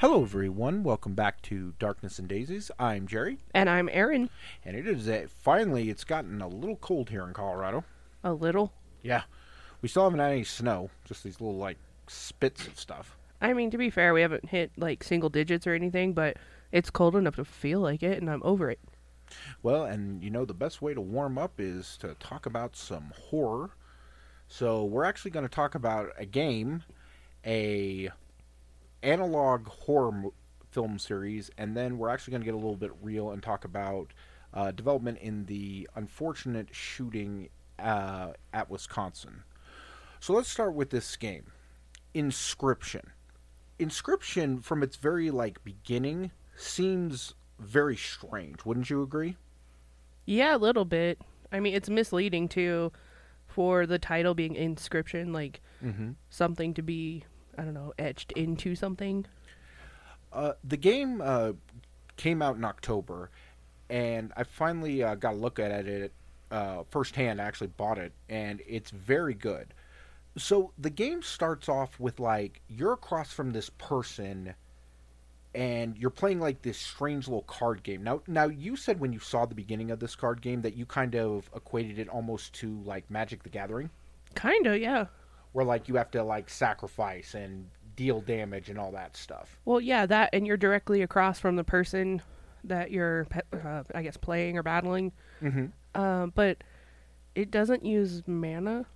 Hello, everyone. Welcome back to Darkness and Daisies. I'm Jerry, And I'm Aaron. and it is a, finally it's gotten a little cold here in Colorado. A little. Yeah, we still haven't had any snow, just these little like spits of stuff. I mean, to be fair, we haven't hit like single digits or anything, but it's cold enough to feel like it, and I'm over it. Well, and you know the best way to warm up is to talk about some horror. So we're actually going to talk about a game, a analog horror mo- film series, and then we're actually going to get a little bit real and talk about uh, development in the unfortunate shooting uh, at Wisconsin. So let's start with this game, Inscryption. Inscryption, from its very like beginning, seems very strange. Wouldn't you agree? Yeah, a little bit. I mean, it's misleading too for the title being inscription, like Mm-hmm. something to be, I don't know, etched into something. Uh, the game uh, came out in October, and I finally uh, got a look at it uh, firsthand. I actually bought it, and it's very good. So the game starts off with like you're across from this person, and you're playing like this strange little card game. Now, now you said when you saw the beginning of this card game that you kind of equated it almost to like Magic the Gathering, Kinda, yeah. Where like you have to like sacrifice and deal damage and all that stuff. Well, yeah, that, and you're directly across from the person that you're, uh, I guess, playing or battling. Mm-hmm. Um, but it doesn't use mana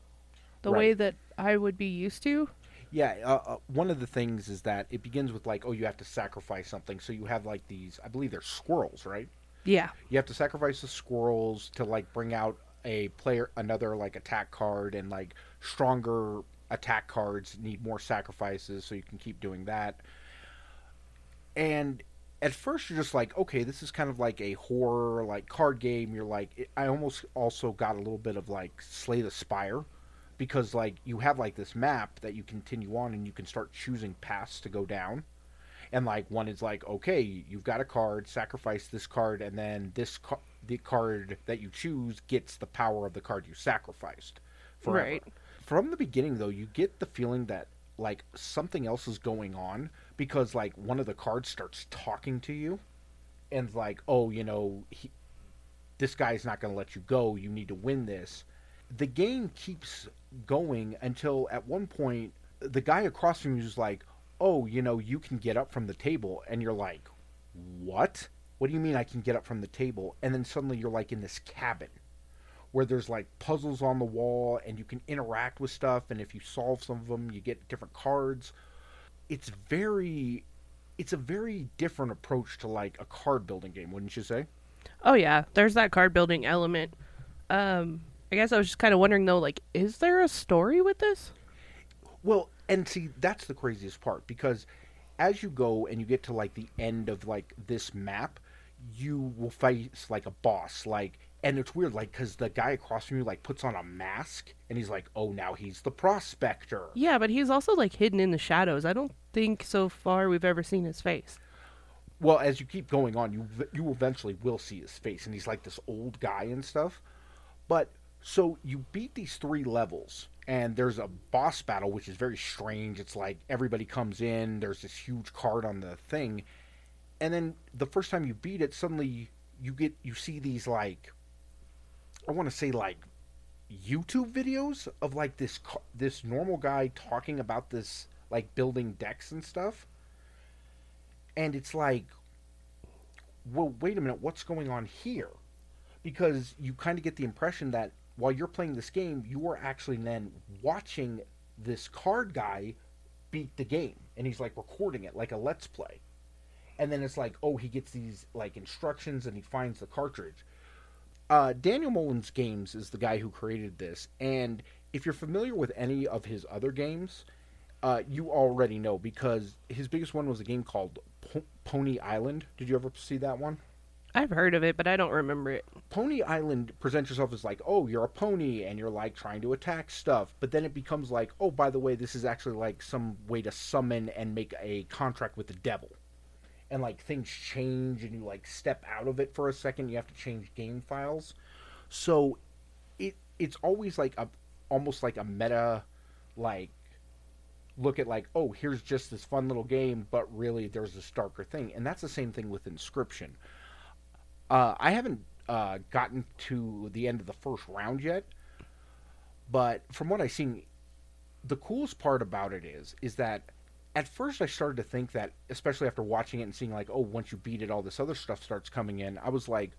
the Right. way that I would be used to. Yeah, uh, uh, one of the things is that it begins with like, oh, you have to sacrifice something. So you have like these, I believe they're squirrels, right? Yeah. You have to sacrifice the squirrels to like bring out a player, another like attack card, and like stronger attack cards need more sacrifices, so you can keep doing that. And at first, you're just like, okay, this is kind of like a horror like card game. You're like, I almost also got a little bit of like Slay the Spire because like you have like this map that you continue on and you can start choosing paths to go down and like one is like okay you've got a card sacrifice this card and then this ca- the card that you choose gets the power of the card you sacrificed forever. Right. from the beginning though you get the feeling that like something else is going on because like one of the cards starts talking to you and like oh you know he, this guy's not going to let you go you need to win this the game keeps going until at one point the guy across from you is like, "Oh, you know, you can get up from the table," and you're like, "What? What do you mean I can get up from the table?" And then suddenly you're like in this cabin where there's like puzzles on the wall and you can interact with stuff and if you solve some of them you get different cards it's very it's a very different approach to like a card building game wouldn't you say Oh yeah, there's that card building element. Um, I guess I was just kind of wondering though, like, is there a story with this? Well, and see, that's the craziest part because as you go and you get to like the end of like this map, you will face like a boss, like, and it's weird, like, because the guy across from you like puts on a mask and he's like, oh, now he's the prospector. Yeah, but he's also like hidden in the shadows. I don't think so far we've ever seen his face. Well, as you keep going on, you you eventually will see his face, and he's like this old guy and stuff. But so you beat these three levels, and there's a boss battle which is very strange. It's like everybody comes in, there's this huge card on the thing, and then the first time you beat it, suddenly you get you see these like I want to say like YouTube videos of like this this normal guy talking about this like building decks and stuff. And it's like well wait a minute what's going on here? Because you kind of get the impression that while you're playing this game you are actually then watching this card guy beat the game. And he's like recording it like a let's play and then it's like oh he gets these like instructions and he finds the cartridge uh, daniel mullins games is the guy who created this and if you're familiar with any of his other games uh, you already know because his biggest one was a game called po- pony island did you ever see that one I've heard of it, but I don't remember it. Pony Island presents yourself as like, oh, you're a pony and you're like trying to attack stuff, but then it becomes like, oh, by the way, this is actually like some way to summon and make a contract with the devil. And like things change and you like step out of it for a second, you have to change game files. So it it's always like a almost like a meta like look at like, oh, here's just this fun little game, but really there's this darker thing, and that's the same thing with Inscryption. Uh, I haven't uh, gotten to the end of the first round yet, but from what I've seen, the coolest part about it is is that at first I started to think that, especially after watching it and seeing like, oh, once you beat it, all this other stuff starts coming in. I was like,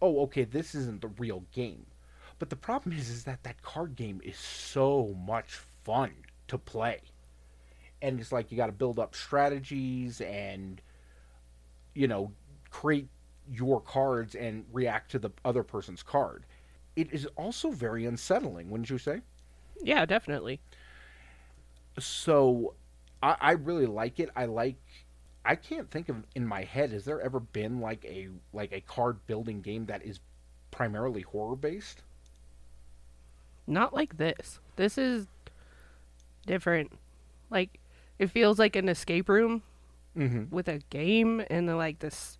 oh, okay, this isn't the real game. But the problem is, is that that card game is so much fun to play, and it's like you got to build up strategies and, you know, create your cards and react to the other person's card. It is also very unsettling, wouldn't you say? Yeah, definitely. So, I, I really like it. I like. I can't think of in my head. Has there ever been like a like a card building game that is primarily horror based? Not like this. This is different. Like it feels like an escape room Mm-hmm. with a game and like this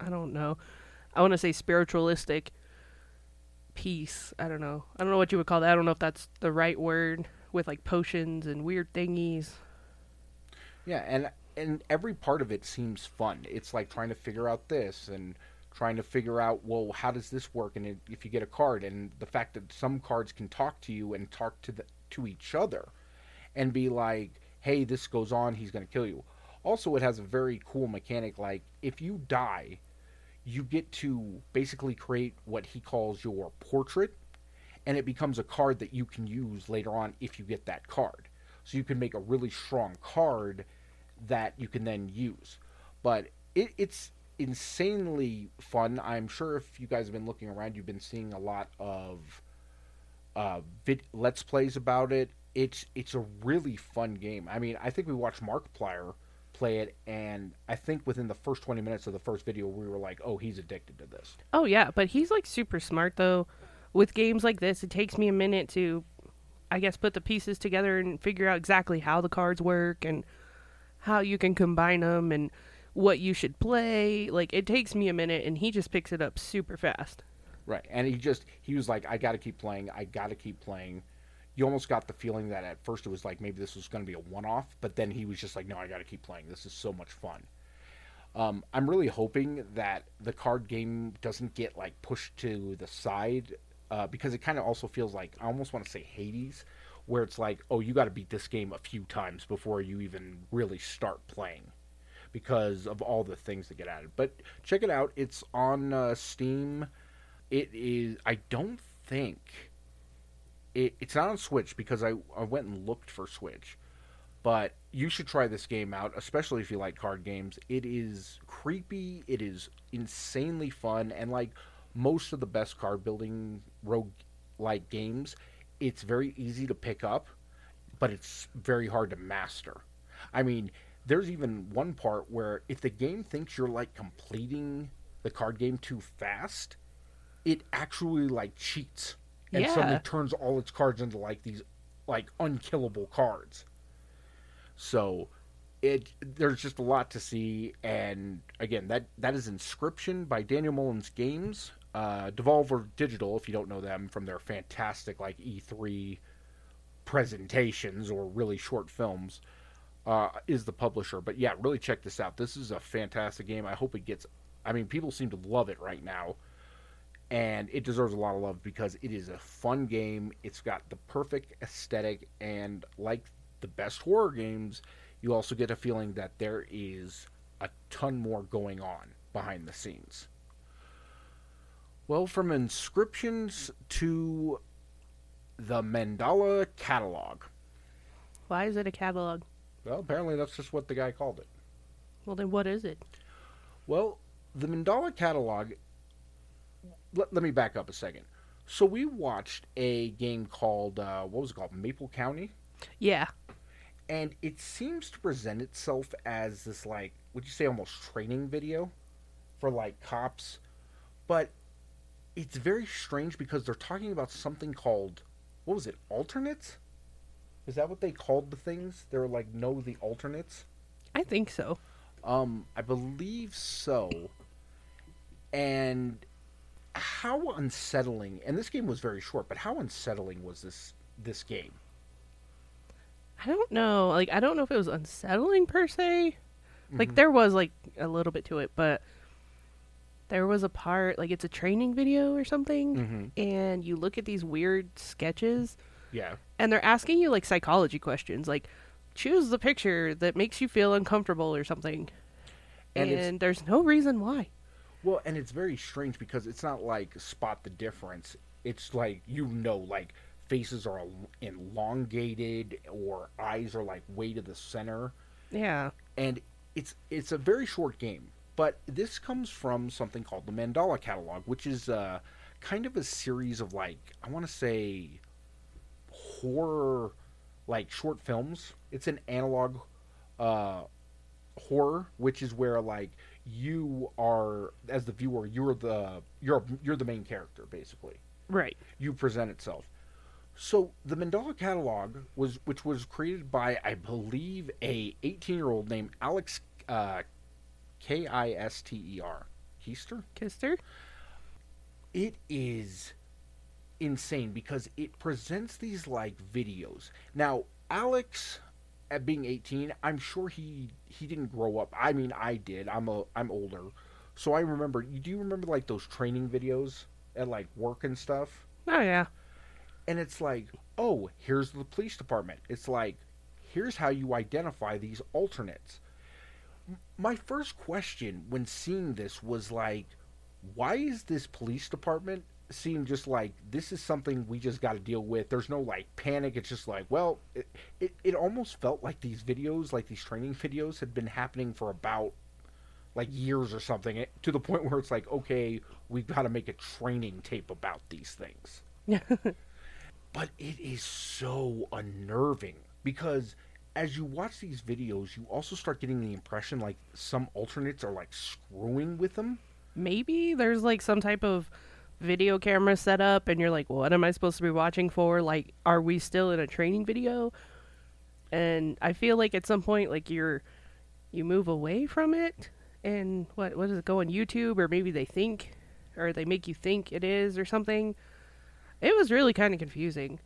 I don't know. I want to say spiritualistic piece. I don't know. I don't know what you would call that. I don't know if that's the right word with like potions and weird thingies. Yeah, and and every part of it seems fun. It's like trying to figure out this and trying to figure out well how does this work? And if you get a card and the fact that some cards can talk to you and talk to the to each other and be like hey this goes on he's going to kill you. Also it has a very cool mechanic like if you die you get to basically create what he calls your portrait and it becomes a card that you can use later on if you get that card so you can make a really strong card that you can then use but it, it's insanely fun. I'm sure if you guys have been looking around, you've been seeing a lot of uh, vid- let's plays about it. It's it's a really fun game. I mean, I think we watched Markiplier play it, and I think within the first 20 minutes of the first video, we were like, "Oh, he's addicted to this." Oh yeah, but he's like super smart though. With games like this, it takes me a minute to I guess put the pieces together and figure out exactly how the cards work and how you can combine them and what you should play. Like it takes me a minute and he just picks it up super fast. Right, and he just he was like, "I got to keep playing. I got to keep playing." You almost got the feeling that at first it was like maybe this was going to be a one-off, but then he was just like, "No, I got to keep playing. This is so much fun." Um, I'm really hoping that the card game doesn't get like pushed to the side uh, because it kind of also feels like I almost want to say Hades, where it's like, "Oh, you got to beat this game a few times before you even really start playing." Because of all the things that get added, but check it out. It's on uh, Steam it is i don't think it, it's not on switch because I, I went and looked for switch but you should try this game out especially if you like card games it is creepy it is insanely fun and like most of the best card building rogue like games it's very easy to pick up but it's very hard to master i mean there's even one part where if the game thinks you're like completing the card game too fast it actually like cheats and Yeah. suddenly turns all its cards into like these like unkillable cards. So it there's just a lot to see and again that that is Inscryption by Daniel Mullins Games. Uh Devolver Digital, if you don't know them from their fantastic like E3 presentations or really short films, uh, is the publisher. But yeah, really check this out. This is a fantastic game. I hope it gets I mean people seem to love it right now and it deserves a lot of love because it is a fun game. It's got the perfect aesthetic, and like the best horror games, you also get a feeling that there is a ton more going on behind the scenes. Well, from Inscryptions to the Mandela catalog. Why is it a catalog? Well, apparently that's just what the guy called it. Well, then what is it? Well, the Mandela catalog. Let, let me back up a second. So we watched a game called uh, what was it called? Maple County, Yeah. and it seems to present itself as this like, would you say almost training video for like cops, but it's very strange because they're talking about something called what was it? Alternates? Is that what they called the things? They were like, no, the alternates. I think so. Um, I believe so. And how unsettling! And this game was very short, but how unsettling was this this game? I don't know. Like I don't know if it was unsettling per se. Like Mhm. there was like a little bit to it, but there was a part like it's a training video or something Mhm. and you look at these weird sketches Yeah. and they're asking you like psychology questions like choose the picture that makes you feel uncomfortable or something. And And, there's no reason why. Well, and it's very strange because it's not like spot the difference. It's like you know, like faces are elongated or eyes are like way to the center, Yeah. and it's it's a very short game. But this comes from something called the Mandela Catalog, which is uh, kind of a series of like I want to say horror, like short films. It's an analog uh, horror, which is where like you are as the viewer, you're the you're you're the main character basically. Right. You present itself. So the Mandela catalog was, which was created by, I believe, a 18 year old named Alex uh, K I S T E R Keister. Kister? It is insane because it presents these like videos. Now, Alex, at being 18, I'm sure he he didn't grow up. I mean, I did. I'm a I'm older, so I remember. You do you remember like those training videos at like work and stuff? Oh yeah. and it's like, oh, here's the police department. It's like, here's how you identify these alternates. My first question when seeing this was like, why is this police department seem just like this is something we just got to deal with? There's no like panic. It's just like, well, it, it, it almost felt like these videos, like these training videos, had been happening for about like years or something eh, to the point where it's like, okay, we've got to make a training tape about these things but it is so unnerving because as you watch these videos, you also start getting the impression like some alternates are like screwing with them. Maybe there's like some type of video camera set up and you're like, what am I supposed to be watching for? Like, are we still in a training video? And I feel like at some point, like you're, you move away from it and what, what does it go on YouTube or maybe they think, or they make you think it is or something. It was really kind of confusing.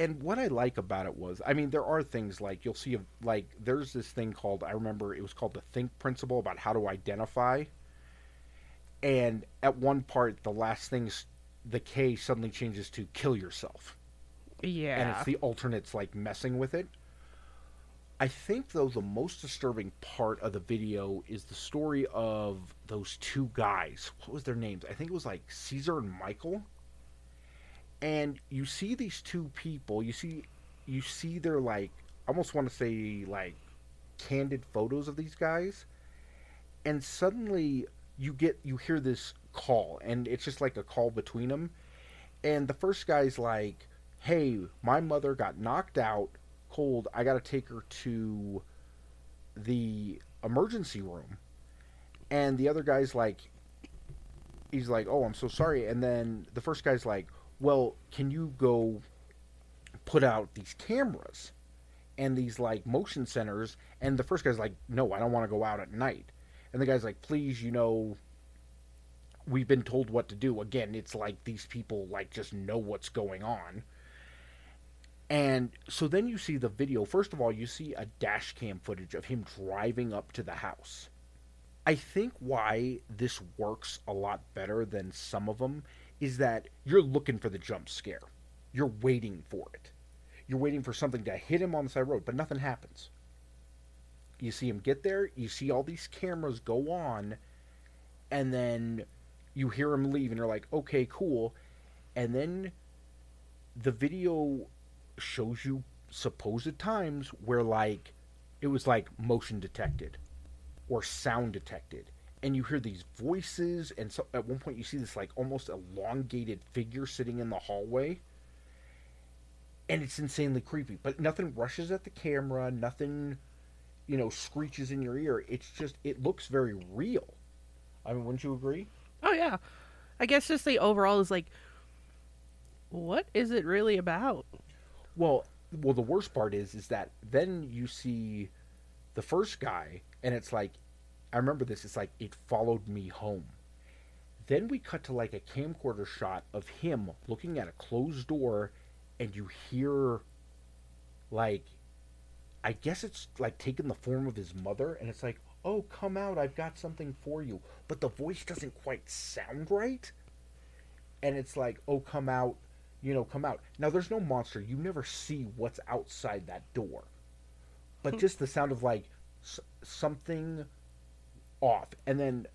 And what I like about it was, I mean, there are things like you'll see, like there's this thing called I remember it was called the think principle about how to identify. And at one part, the last thing's the K suddenly changes to kill yourself. Yeah, and it's the alternates like messing with it. I think though the most disturbing part of the video is the story of those two guys. What was their names? I think it was like Caesar and Michael. And you see these two people, you see you see their like almost want to say like candid photos of these guys. And suddenly you get you hear this call and it's just like a call between them. And the first guy's like hey, my mother got knocked out cold. I got to take her to the emergency room. And the other guy's like, he's like, oh, I'm so sorry. And then the first guy's like, well, can you go put out these cameras and these like motion centers? And the first guy's like, no, I don't want to go out at night. And the guy's like, please, you know, we've been told what to do. Again, it's like these people like just know what's going on. And so then you see the video. First of all, you see a dash cam footage of him driving up to the house. I think why this works a lot better than some of them is that you're looking for the jump scare. You're waiting for it. You're waiting for something to hit him on the side the road, but nothing happens. You see him get there, you see all these cameras go on, and then you hear him leave, and you're like, okay, cool. And then the video shows you supposed times where like it was like motion detected or sound detected and you hear these voices and so at one point you see this like almost elongated figure sitting in the hallway and it's insanely creepy but nothing rushes at the camera nothing you know screeches in your ear it's just it looks very real i mean wouldn't you agree Oh yeah. I guess just the overall is like what is it really about? Well, well, the worst part is, is that then you see the first guy, and it's like, I remember this. It's like it followed me home. Then we cut to like a camcorder shot of him looking at a closed door, and you hear like I guess it's like taking the form of his mother, and it's like, oh, come out, I've got something for you. But the voice doesn't quite sound right. And it's like, oh, come out, you know, come out. Now, there's no monster. You never see what's outside that door. But hmm. just the sound of like s- something off. And then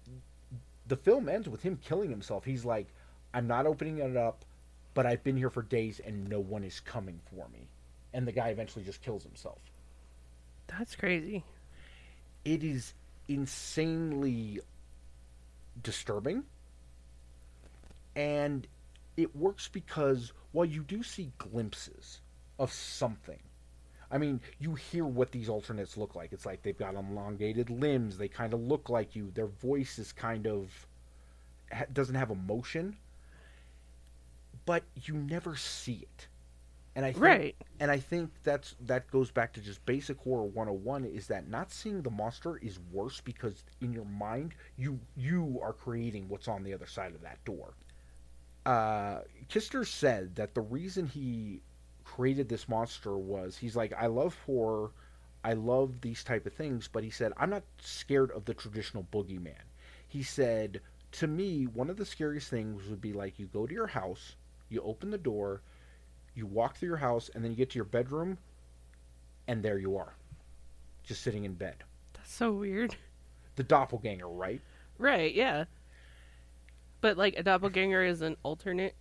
the film ends with him killing himself. He's like, I'm not opening it up, but I've been here for days and no one is coming for me. And the guy eventually just kills himself. That's crazy. It is insanely disturbing. And it works because while you do see glimpses of something, I mean, you hear what these alternates look like. It's like they've got elongated limbs. They kind of look like you. Their voice is kind of doesn't have emotion, but you never see it. And I think, Right. and I think that's that goes back to just basic horror 101 is that not seeing the monster is worse because in your mind you you are creating what's on the other side of that door. Uh, Kister said that the reason he created this monster was he's like I love horror, I love these type of things, but he said I'm not scared of the traditional boogeyman. He said to me one of the scariest things would be like you go to your house, you open the door, you walk through your house, and then you get to your bedroom, and there you are, just sitting in bed. That's so weird. The doppelganger, right? Right, yeah. But like a doppelganger is an alternate.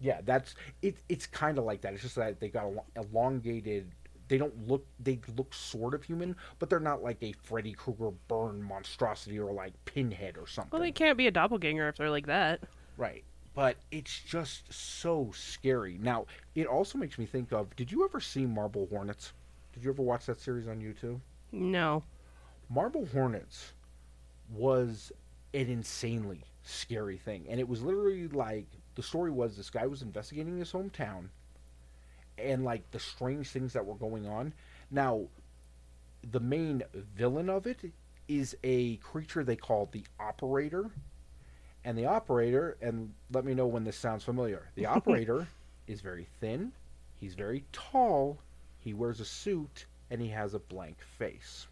Yeah, that's it. It's kind of like that. It's just that they got elo- elongated. They don't look. They look sort of human, but they're not like a Freddy Krueger burn monstrosity or like Pinhead or something. Well, they can't be a doppelganger if they're like that. Right. But it's just so scary. Now, it also makes me think of did you ever see Marble Hornets? Did you ever watch that series on YouTube? No. Marble Hornets was an insanely scary thing. And it was literally like the story was this guy was investigating his hometown and like the strange things that were going on. Now, the main villain of it is a creature they call the Operator. And the Operator, and let me know when this sounds familiar. The Operator is very thin, he's very tall, he wears a suit, and he has a blank face.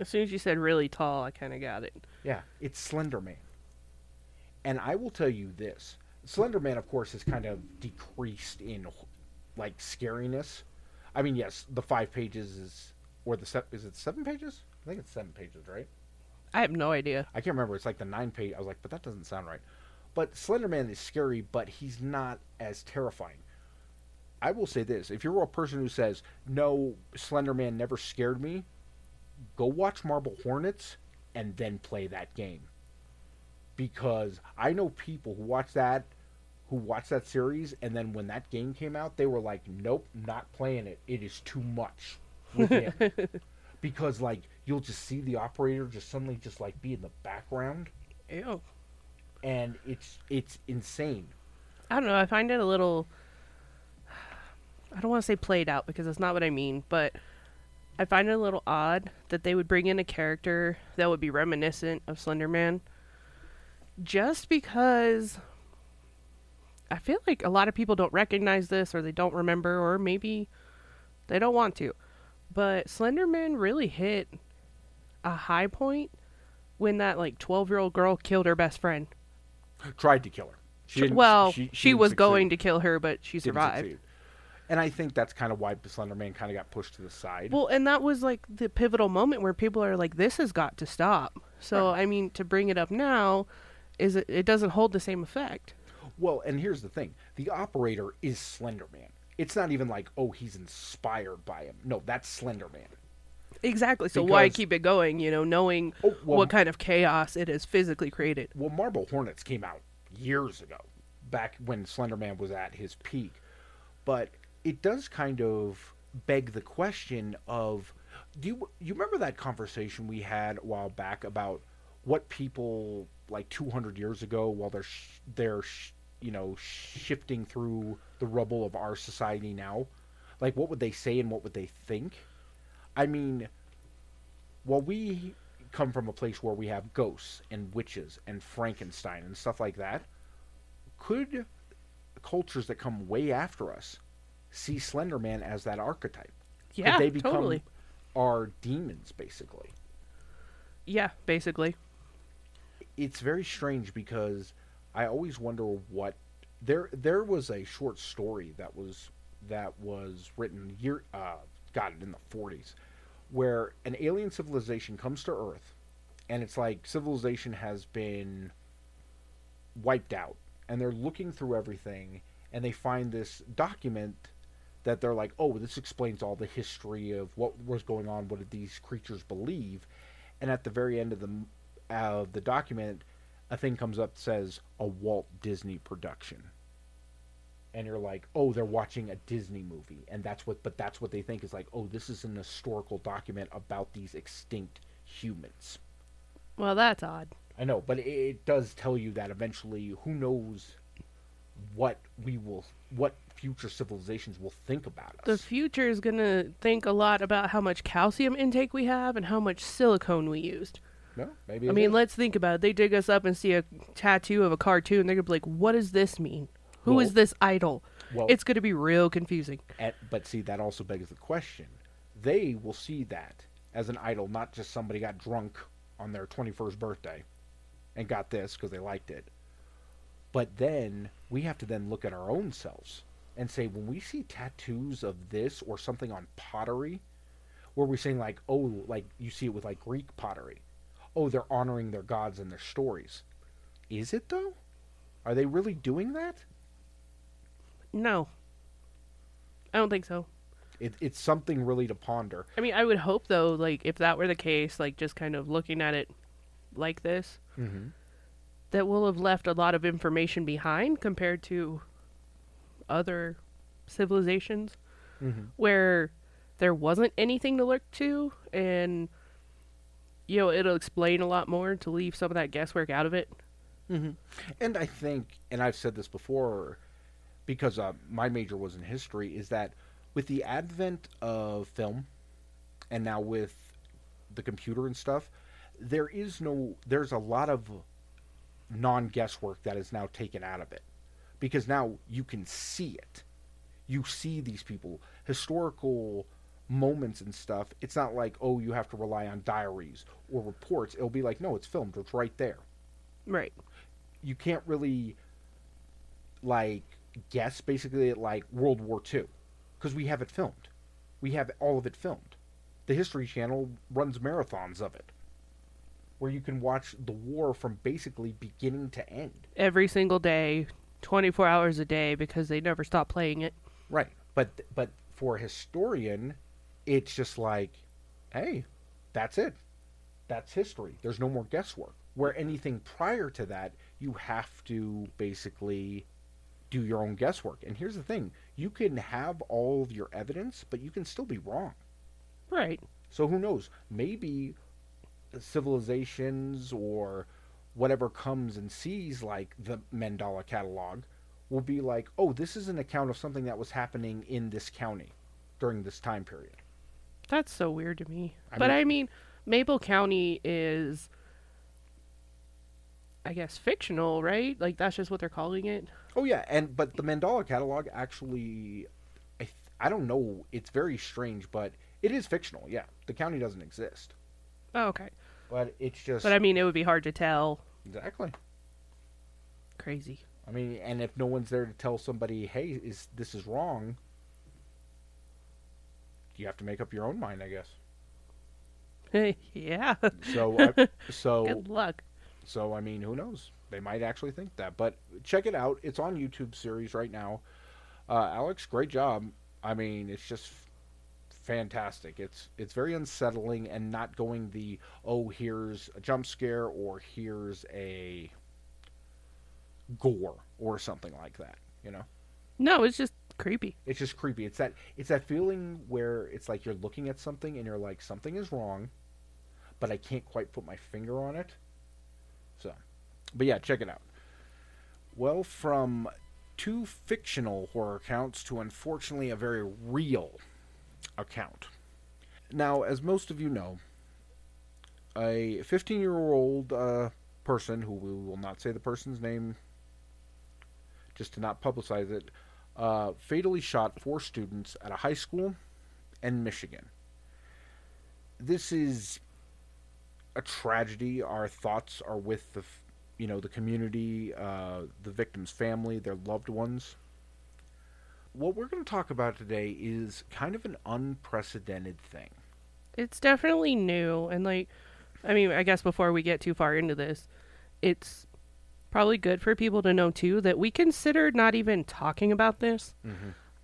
As soon as you said really tall, I kind of got it. Yeah, it's Slender Man. And I will tell you this Slender Man, of course, has kind of decreased in like scariness. I mean, yes, the five pages is, or the se- is it seven pages? I think it's seven pages, right? I have no idea. I can't remember. It's like the nine page. I was like, but that doesn't sound right. But Slender Man is scary, but he's not as terrifying. I will say this: if you're a person who says no, Slender Man never scared me, go watch Marble Hornets and then play that game. Because I know people who watch that, who watch that series, and then when that game came out, they were like, "Nope, not playing it. It is too much." With him. because like you'll just see the operator just suddenly just like be in the background Ew. and it's it's insane I don't know. I find it a little. I don't want to say played out because that's not what I mean, but I find it a little odd that they would bring in a character that would be reminiscent of slenderman just because I feel like a lot of people don't recognize this or they don't remember or maybe they don't want to. But Slenderman really hit a high point when that like 12-year-old girl killed her best friend. tried to kill her she didn't- well, she, didn't was succeed. going to kill her, but she survived. and i think that's kind of why Slenderman kind of got pushed to the side Well, and that was like the pivotal moment where people are like, "This has got to stop." So, I mean, to bring it up now, is it, it doesn't hold the same effect. Well and here's the thing the operator is slender man it's not even like oh he's inspired by him no that's slender man Exactly. So why keep it going? You know, knowing Oh, well- what kind of chaos it has physically created. well marble hornets came out years ago back when slender man was at his peak but it does kind of beg the question of do you you remember that conversation we had a while back about what people like 200 years ago while they're sh- they're sh- you know shifting through the rubble of our society now like what would they say and what would they think i mean while we come from a place where we have ghosts and witches and frankenstein and stuff like that could cultures that come way after us see slenderman as that archetype Yeah, Could they become totally. our demons, basically? Yeah, basically. It's very strange because I always wonder what there there was a short story that was that was written year uh got it in the 40s where an alien civilization comes to earth and it's like civilization has been wiped out and they're looking through everything and they find this document that they're like oh this explains all the history of what was going on what did these creatures believe? And at the very end of the uh, the document a thing comes up that says a Walt Disney production and you're like oh they're watching a Disney movie and that's what but that's what they think is like oh this is an historical document about these extinct humans Well, that's odd. I know, but it, it does tell you that eventually, who knows what we will, what future civilizations will think about us. The future is going to think a lot about how much calcium intake we have and how much silicone we used. No, maybe. I mean, is. let's think about it. They dig us up and see a tattoo of a cartoon. They're going to be like, what does this mean? Who is Well- this idol? well, it's going to be real confusing. at, but see, that also begs the question. They will see that as an idol, not just somebody got drunk on their 21st birthday and got this because they liked it. But then we have to then look at our own selves and say, when we see tattoos of this or something on pottery, where we're saying like, oh, like you see it with like Greek pottery, oh, they're honoring their gods and their stories. Is it though? Are they really doing that? No. I don't think so. It, it's something really to ponder. I mean, I would hope, though, like, if that were the case, like, just kind of looking at it like this, Mm-hmm. that will have left a lot of information behind compared to other civilizations Mm-hmm. where there wasn't anything to look to and you know it'll explain a lot more to leave some of that guesswork out of it. Mm-hmm. And I think, and I've said this before, because uh, my major was in history, is that with the advent of film, and now with the computer and stuff, there is no, there's a lot of non guesswork that is now taken out of it, because now you can see it, you see these people, historical moments and stuff. It's not like oh you have to rely on diaries or reports. It'll be like no, it's filmed. It's right there right you can't really like guess basically at like World War II because we have it filmed. We have all of it filmed. The History Channel runs marathons of it where you can watch the war from basically beginning to end. every single day 24 hours a day because they never stop playing it Right. But but for a historian, it's just like, hey, that's it. That's history. There's no more guesswork. Where mm-hmm. anything prior to that, you have to basically do your own guesswork. And here's the thing, you can have all of your evidence, but you can still be wrong. right So who knows? Maybe civilizations or whatever comes and sees like the Mandela catalog will be like, "Oh, this is an account of something that was happening in this county during this time period." That's so weird to me I but mean- i mean maple county is i guess fictional right like that's just what they're calling it Oh yeah, and but the Mandela catalog actually I th- I don't know, it's very strange, but it is fictional. Yeah. The county doesn't exist. oh okay But it's just but i mean it would be hard to tell Exactly. crazy I mean, and if no one's there to tell somebody, "Hey, is this is wrong?" You have to make up your own mind, I guess. yeah So, I, so, good luck so I mean, who knows? They might actually think that. But check it out. It's on YouTube series right now. Uh, Alex, great job. I mean, it's just fantastic. It's it's very unsettling and not going the oh here's a jump scare or here's a gore or something like that. You know. no it's just creepy It's just creepy. It's that it's that feeling where it's like you're looking at something and you're like something is wrong, but I can't quite put my finger on it. So, but yeah, check it out. Well, from two fictional horror accounts to unfortunately a very real account. Now, as most of you know, a 15 year old uh, person, who we will not say the person's name just to not publicize it, uh, fatally shot four students at a high school in Michigan. This is a tragedy. Our thoughts are with the, you know, the community, uh, the victim's family, their loved ones. What we're going to talk about today is kind of an unprecedented thing. It's definitely new, and like, I mean, I guess before we get too far into this, it's probably good for people to know too that we considered not even talking about this.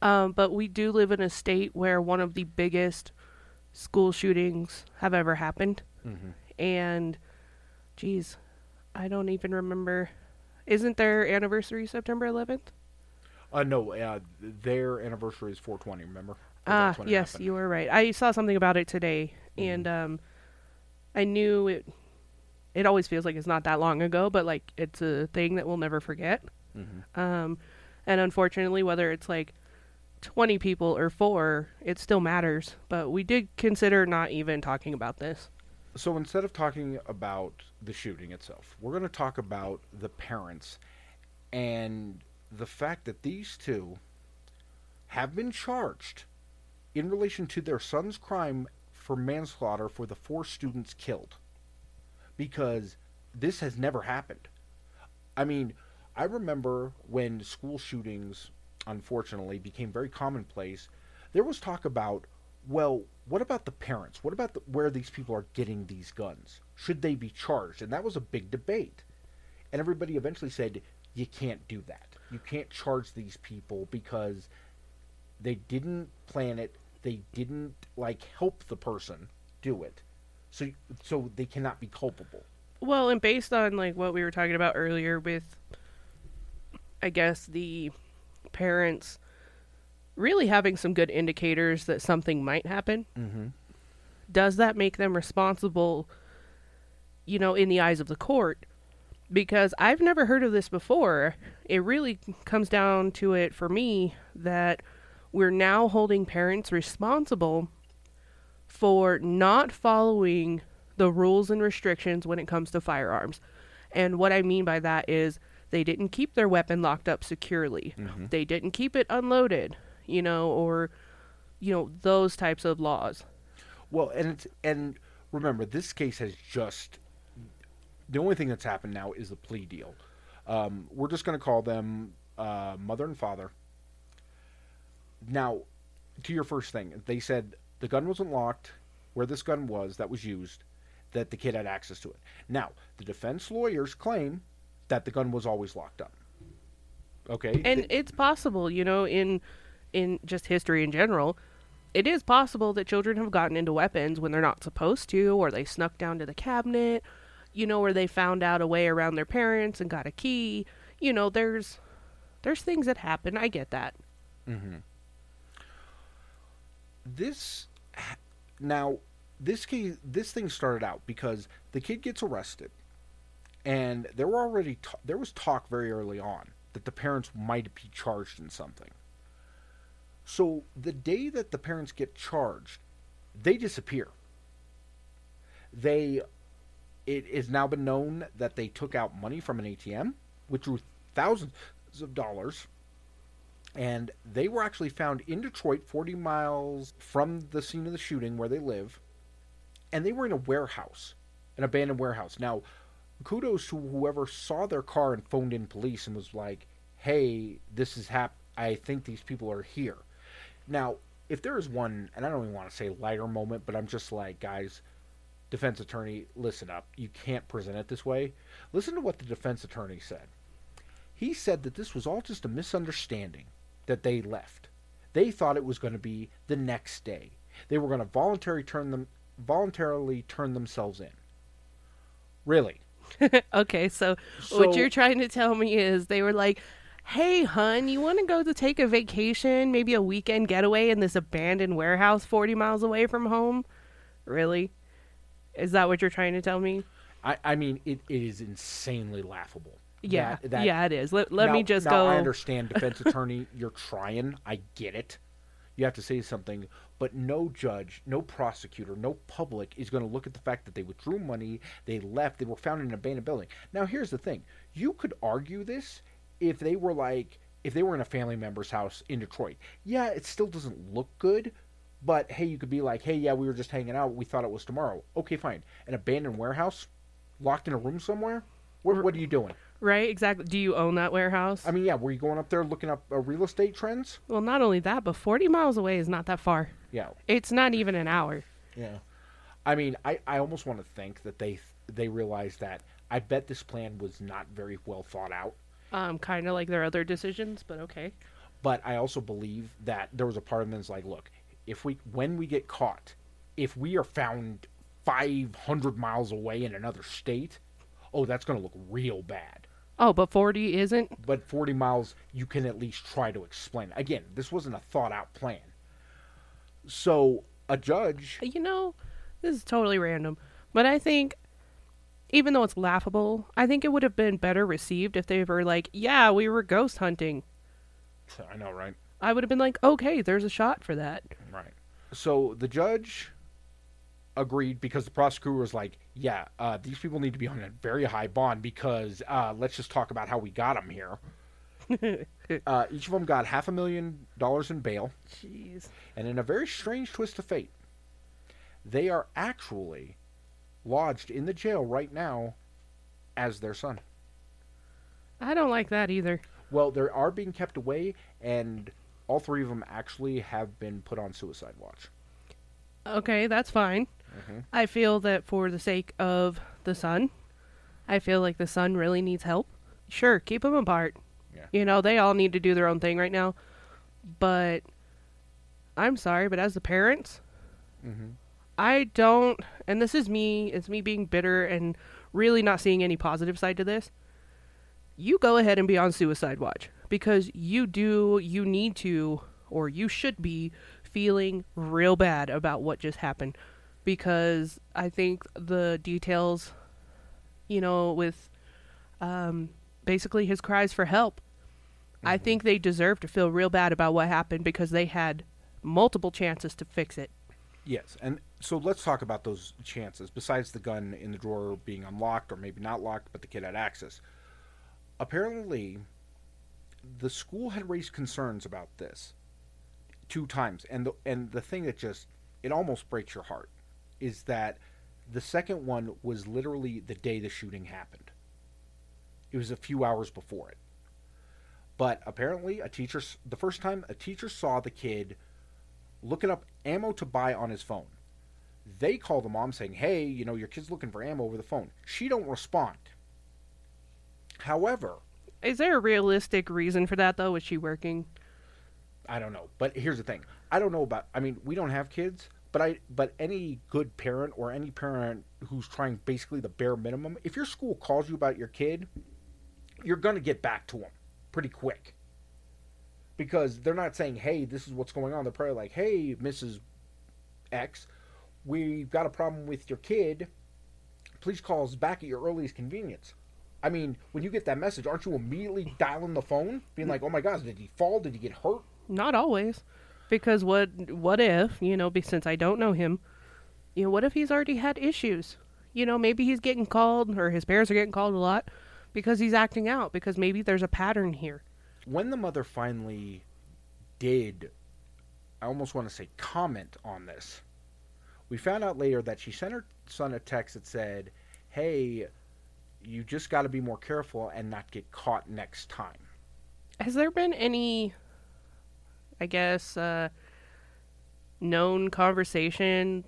Um, but we do live in a state where one of the biggest school shootings have ever happened. And, geez, I don't even remember. Isn't their anniversary September 11th? Uh, no, uh, their anniversary is 420. remember? Ah, yes, happened. you were right. I saw something about it today, and um, I knew it. It always feels like it's not that long ago, but like it's a thing that we'll never forget. Mhm. Um, and unfortunately, whether it's like twenty people or four, it still matters. But we did consider not even talking about this. So instead of talking about the shooting itself, we're going to talk about the parents and the fact that these two have been charged in relation to their son's crime for manslaughter for the four students killed. Because this has never happened. I mean, I remember when school shootings, unfortunately, became very commonplace, there was talk about, well, what about the parents? What about the, where these people are getting these guns? Should they be charged? And that was a big debate. And everybody eventually said, you can't do that. You can't charge these people because they didn't plan it. They didn't like help the person do it. So so they cannot be culpable. Well, and based on like what we were talking about earlier with I guess the parents really having some good indicators that something might happen, Mm-hmm. does that make them responsible you know in the eyes of the court? Because I've never heard of this before. It really comes down to it for me that we're now holding parents responsible for not following the rules and restrictions when it comes to firearms. And what I mean by that is they didn't keep their weapon locked up securely. Mhm. They didn't keep it unloaded, you know, or you know, those types of laws. Well, and it's and remember, this case has just the only thing that's happened now is the plea deal. Um, we're just going to call them uh, mother and father. Now, to your first thing, they said the gun wasn't locked. Where this gun was that was used, that the kid had access to it. Now, the defense lawyers claim that the gun was always locked up. Okay, And it's possible, you know, in in just history in general, it is possible that children have gotten into weapons when they're not supposed to or they snuck down to the cabinet, you know, or they found out a way around their parents and got a key. You know, there's there's things that happen. I get that. Mm-hmm. This now this case this thing started out because the kid gets arrested, and there were already ta- there was talk very early on that the parents might be charged in something. So the day that the parents get charged, they disappear. They it has now been known that they took out money from an ATM, which was thousands of dollars and they were actually found in Detroit, 40 miles from the scene of the shooting where they live, and they were in a warehouse, an abandoned warehouse. Now, kudos to whoever saw their car and phoned in police and was like, "Hey, this is hap. I think these people are here." Now, if there is one, and I don't even want to say lighter moment, but I'm just like, guys, defense attorney, listen up. You can't present it this way. Listen to what the defense attorney said. He said that this was all just a misunderstanding that they left. They thought it was going to be the next day. They were going to voluntarily turn them voluntarily turn themselves in. Really? okay, so, So- what you're trying to tell me is they were like, "Hey, hun, you want to go to take a vacation, maybe a weekend getaway in this abandoned warehouse 40 miles away from home?" Really? Is that what you're trying to tell me? I, I mean, it, it is insanely laughable. Yeah, That- that- yeah, it is. Let, let Now- me just now, go. I understand, defense attorney, you're trying. I get it. You have to say something, but no judge, no prosecutor, no public is going to look at the fact that they withdrew money, they left, they were found in an abandoned building. Now, here's the thing: you could argue this if they were like, if they were in a family member's house in Detroit. Yeah, it still doesn't look good, But hey, you could be like, hey, yeah, we were just hanging out. We thought it was tomorrow. Okay, fine. An abandoned warehouse, locked in a room somewhere. What, what are you doing? Right? Exactly. Do you own that warehouse? I mean, yeah, were you going up there looking up uh, real estate trends? well, not only that, but 40 miles away is not that far. Yeah, It's not even an hour. yeah. I mean, I, I almost want to think that they they realized that. I bet this plan was not very well thought out. Um, kind of like their other decisions, but okay. But I also believe that there was a part of them that's like, look, if we when we get caught, if we are found 500 miles away in another state, oh, that's going to look real bad. Oh, but 40 isn't? But 40 miles, you can at least try to explain. Again, this wasn't a thought out plan. So a judge, uh, You know, this is totally random, but I think, even though it's laughable, I think it would have been better received if they were like, yeah, we were ghost hunting. I know, right? I would have been like, okay, there's a shot for that. Right. So the judge agreed because the prosecutor was like, "Yeah, uh, these people need to be on a very high bond because uh, let's just talk about how we got them here." uh, each of them got half a million dollars in bail, Jeez. and in a very strange twist of fate, they are actually lodged in the jail right now as their son. I don't like that either. Well, they are being kept away, and all three of them actually have been put on suicide watch. Okay, that's fine. Mhm. I feel that for the sake of the son, I feel like the son really needs help. Sure, keep them apart. Yeah. You know, they all need to do their own thing right now. But I'm sorry, but as the parents, Mm-hmm. I don't, and this is me, it's me being bitter and really not seeing any positive side to this. You go ahead and be on suicide watch because you do, you need to, or you should be feeling real bad about what just happened because I think the details, you know, with um, basically his cries for help, I think they deserve to feel real bad about what happened because they had multiple chances to fix it. Yes, and so let's talk about those chances. Besides the gun in the drawer being unlocked or maybe not locked, but the kid had access. Apparently, the school had raised concerns about this two times, and the and the thing that just it almost breaks your heart is that the second one was literally the day the shooting happened. It was a few hours before it. But apparently, a teacher, the first time a teacher saw the kid looking up ammo to buy on his phone. They call the mom saying, "Hey, you know, your kid's looking for ammo over the phone." She don't respond. However, Is there a realistic reason for that though? Was she working? I don't know. But here's the thing. I don't know about I mean, we don't have kids, but I but any good parent or any parent who's trying basically the bare minimum, if your school calls you about your kid, you're going to get back to them pretty quick. Because they're not saying, "Hey, this is what's going on." They're probably like, "Hey, Mrs. X, we've got a problem with your kid. Please call us back at your earliest convenience." I mean, when you get that message, aren't you immediately dialing the phone, being mm. like, "Oh my gosh, did he fall? Did he get hurt?" Not always, because what what if you know? be- Since I don't know him, you know, what if he's already had issues? You know, maybe he's getting called, or his parents are getting called a lot because he's acting out. Because maybe there's a pattern here. when the mother finally did, I almost want to say comment on this, we found out later that she sent her son a text that said, Hey, you just got to be more careful and not get caught next time. Has there been any, I guess, uh, known conversation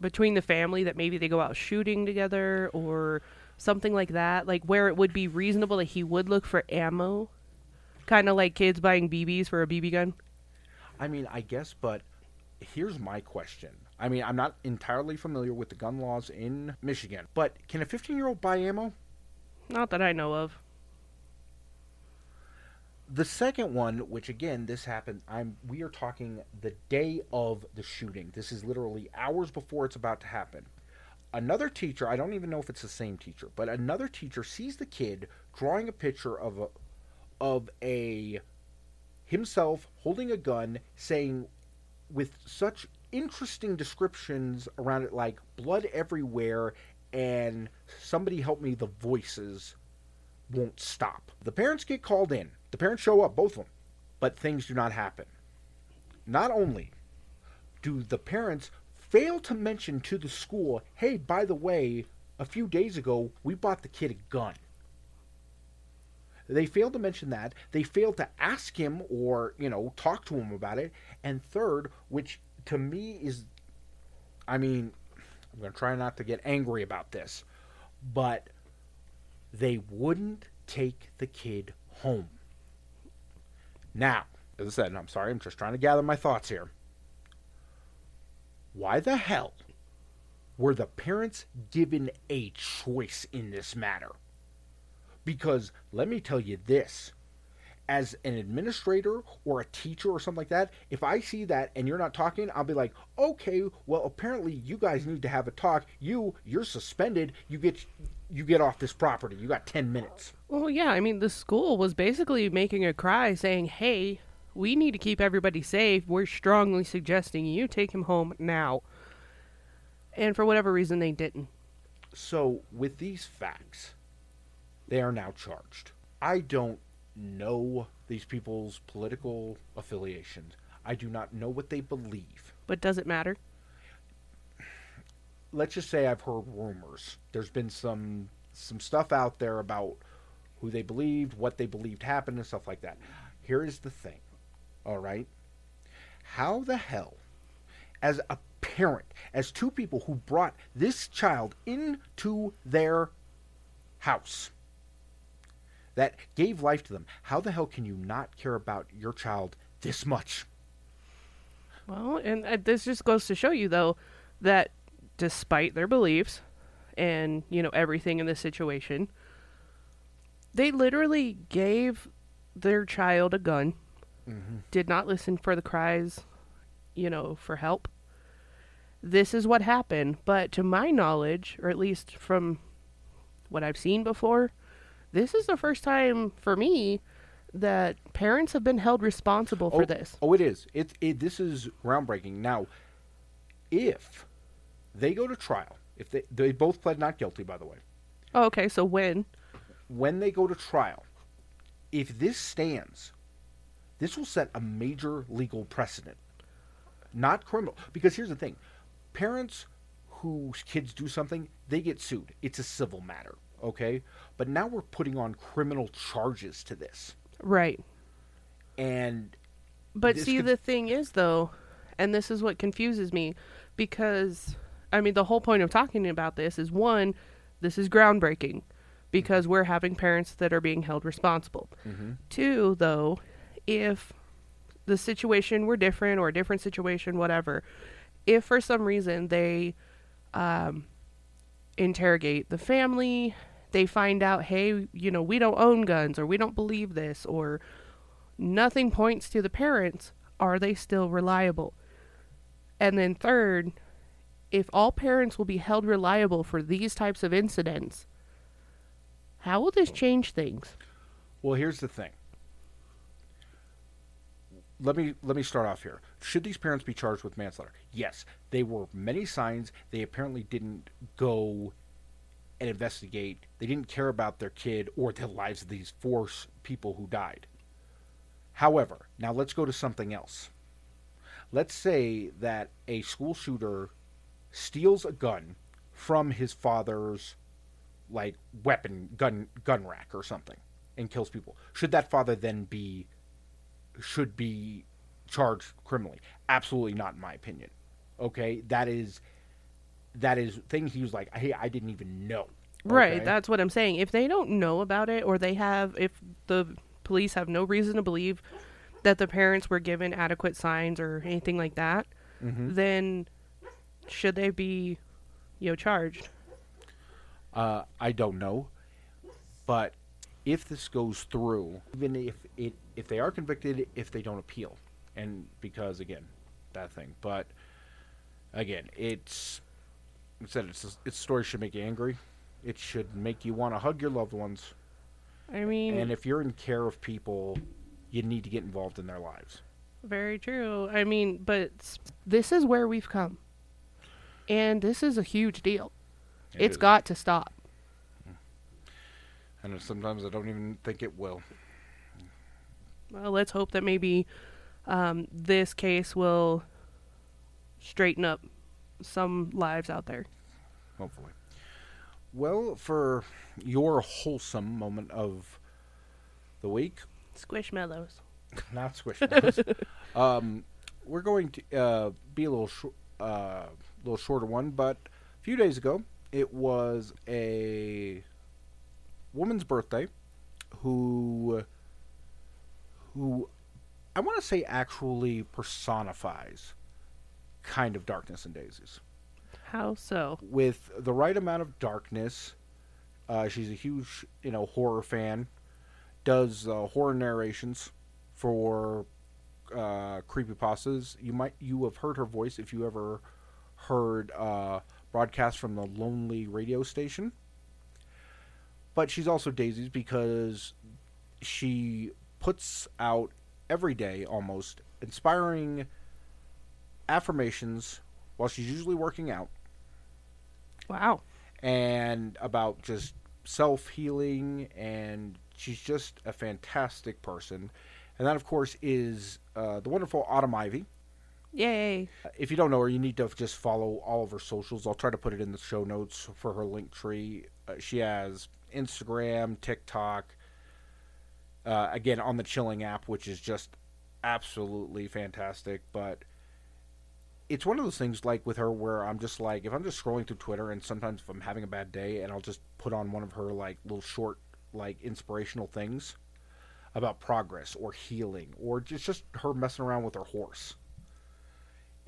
between the family that maybe they go out shooting together or something like that? Like where it would be reasonable that he would look for ammo? Kind of like kids buying BBs for a BB gun? I mean, I guess, but here's my question. I mean, I'm not entirely familiar with the gun laws in Michigan, but can a 15 year old buy ammo? Not that I know of. The second one, which again this happened, I'm we are talking the day of the shooting. This is literally hours before it's about to happen. Another teacher, I don't even know if it's the same teacher, but another teacher sees the kid drawing a picture of a of a himself holding a gun saying with such interesting descriptions around it like blood everywhere and somebody help me the voices won't stop. The parents get called in. The parents show up, both of them, but things do not happen. Not only do the parents fail to mention to the school, hey, by the way, a few days ago we bought the kid a gun? They failed to mention that. They failed to ask him or, you know, talk to him about it. And third, which to me is, I mean, I'm going to try not to get angry about this, but they wouldn't take the kid home. Now, as I said, I'm sorry, I'm just trying to gather my thoughts here. Why the hell were the parents given a choice in this matter? Because let me tell you this as an administrator or a teacher or something like that, if I see that and you're not talking, I'll be like, okay, well apparently you guys need to have a talk. You you're suspended. You get you get off this property. You got ten minutes. Well, yeah, I mean the school was basically making a cry saying, "Hey, we need to keep everybody safe. We're strongly suggesting you take him home now." And for whatever reason they didn't. So with these facts, they are now charged. I don't know these people's political affiliations. I do not know what they believe. But does it matter? Let's just say I've heard rumors. There's been some some stuff out there about who they believed, what they believed happened and stuff like that. Here is the thing. All right? How the hell as a parent, as two people who brought this child into their house that gave life to them. How the hell can you not care about your child this much? Well, and uh, this just goes to show you, though, that despite their beliefs and, you know, everything in this situation, they literally gave their child a gun, mm-hmm. did not listen for the cries, you know, for help. This is what happened. But to my knowledge, or at least from what I've seen before, this is the first time for me that parents have been held responsible for oh, this. Oh, it is. It, it this is groundbreaking. Now, if they go to trial, if they they both pled not guilty, by the way. Oh, okay. So when? When they go to trial, if this stands, this will set a major legal precedent. Not criminal, because here's the thing: parents whose kids do something, they get sued. It's a civil matter okay? But now we're putting on criminal charges to this. Right. And But see could... the thing is though, and this is what confuses me because I mean the whole point of talking about this is one, this is groundbreaking because we're having parents that are being held responsible. Mm-hmm. Two, though, if the situation were different or a different situation, whatever, if for some reason they um, interrogate the family, they find out, hey, you know, we don't own guns or we don't believe this or nothing points to the parents, are they still reliable? And then third, if all parents will be held reliable for these types of incidents, how will this change things? Well, here's the thing. Let me let me start off here. Should these parents be charged with manslaughter? Yes. They were many signs. They apparently didn't go and investigate. They didn't care about their kid or the lives of these four people who died. However, now let's go to something else. Let's say that a school shooter steals a gun from his father's like weapon gun gun rack or something and kills people. Should that father then be should be charged criminally? Absolutely not in my opinion. Okay? That is that is thing he was like, hey, I didn't even know. Okay? Right, that's what I'm saying. If they don't know about it, or they have, if the police have no reason to believe that the parents were given adequate signs or anything like that, mm-hmm. then should they be, you know, charged? Uh, I don't know, but if this goes through, even if it if they are convicted, if they don't appeal, and because again, that thing, but again, it's I said it's its story should make you angry. It should make you want to hug your loved ones. I mean, and if you're in care of people, you need to get involved in their lives. Very true. I mean, but this is where we've come, and this is a huge deal. It has got to stop. And sometimes I don't even think it will. Well, let's hope that maybe um, this case will straighten up some lives out there. Hopefully. Well, for your wholesome moment of the week, Squishmallows. not Squishmallows, um, we're going to uh, be a little sh- uh, little shorter one. But a few days ago, it was a woman's birthday who who I want to say actually personifies kind of darkness and daisies How so? with the right amount of darkness. Uh, she's a huge, you know, horror fan. Does uh, horror narrations for uh, creepypastas. You might you have heard her voice if you ever heard uh, broadcasts from the Lonely radio station. But she's also Daisy's because she puts out every day almost inspiring affirmations while she's usually working out Wow. and about just self healing, and she's just a fantastic person. And that, of course, is uh, the wonderful Autumn Ivy. Yay. If you don't know her, you need to just follow all of her socials. I'll try to put it in the show notes for her Linktree. Uh, she has Instagram, TikTok, uh, again on the Chilling app, which is just absolutely fantastic. But it's one of those things like with her where I'm just like, if I'm just scrolling through Twitter and sometimes if I'm having a bad day and I'll just put on one of her like little short, like inspirational things about progress or healing or just, just her messing around with her horse.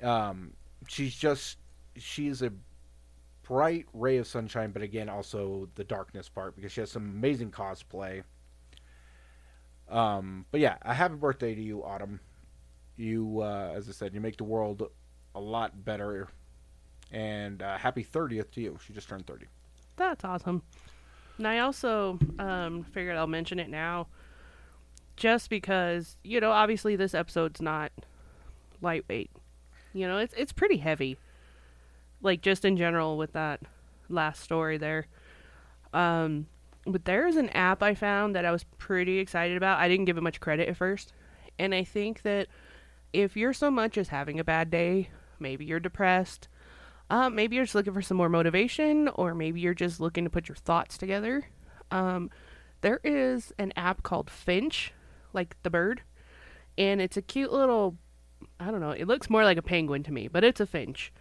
Um, she's just, she's a bright ray of sunshine, but again, also the darkness part because she has some amazing cosplay. Um, but yeah, a happy birthday to you, Autumn. You, uh, as I said, you make the world a lot better. And uh, happy 30th to you. She just turned 30. That's awesome. And I also um, figured I'll mention it now just because, you know, obviously this episode's not lightweight. You know, it's it's pretty heavy. Like just in general with that last story there. Um but there's an app I found that I was pretty excited about. I didn't give it much credit at first. And I think that if you're so much as having a bad day, maybe you're depressed, uh, maybe you're just looking for some more motivation, or maybe you're just looking to put your thoughts together. Um, there is an app called Finch, like the bird, and it's a cute little. I don't know. It looks more like a penguin to me, but it's a finch.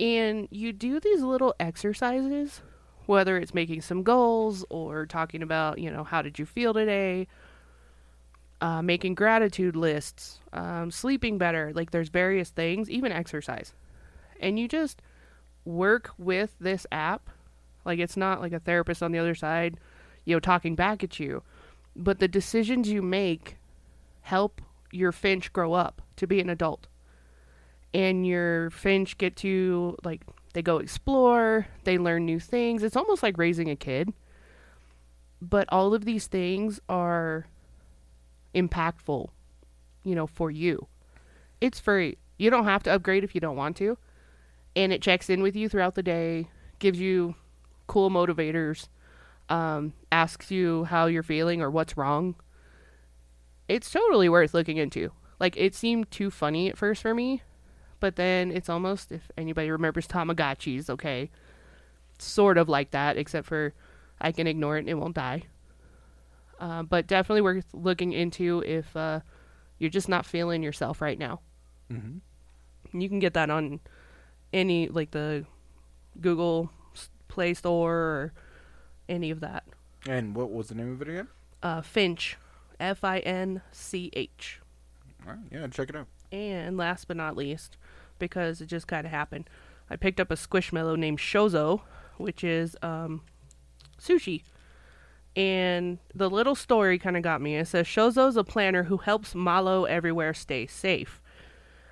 And you do these little exercises, whether it's making some goals or talking about, you know, how did you feel today, uh, making gratitude lists, um, sleeping better. Like there's various things, even exercise. And you just work with this app. Like it's not like a therapist on the other side, you know, talking back at you. But the decisions you make help your finch grow up to be an adult. And your finch get to like they go explore, they learn new things. It's almost like raising a kid. But all of these things are impactful, you know, for you. It's free. You don't have to upgrade if you don't want to. And it checks in with you throughout the day, gives you cool motivators, um, asks you how you're feeling or what's wrong. It's totally worth looking into. Like, it seemed too funny at first for me, but then it's almost, if anybody remembers Tamagotchis, okay, sort of like that, except for I can ignore it and it won't die. Uh, but definitely worth looking into if uh, you're just not feeling yourself right now. Mm-hmm. You can get that on any like the Google Play Store or any of that. And what was the name of it again? Uh, Finch, F I N C H. All right, yeah, check it out. And last but not least, because it just kind of happened, I picked up a squishmallow named Shozo, which is um, sushi. And the little story kind of got me. It says Shozo's a planner who helps Malo everywhere stay safe.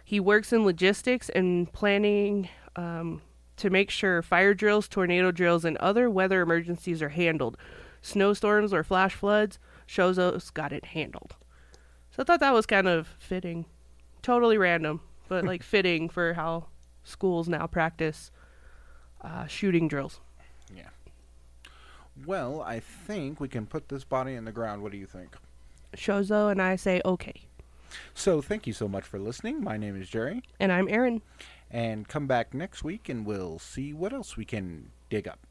He works in logistics and planning um, to make sure fire drills, tornado drills, and other weather emergencies are handled. Snowstorms or flash floods, Shozo's got it handled. So I thought that was kind of fitting. Totally random, but like fitting for how schools now practice uh, shooting drills. Yeah. Well, I think we can put this body in the ground. What do you think? Shozo and I say okay. So, thank you so much for listening. My name is Jerry, And I'm Aaron. and come back next week and we'll see what else we can dig up.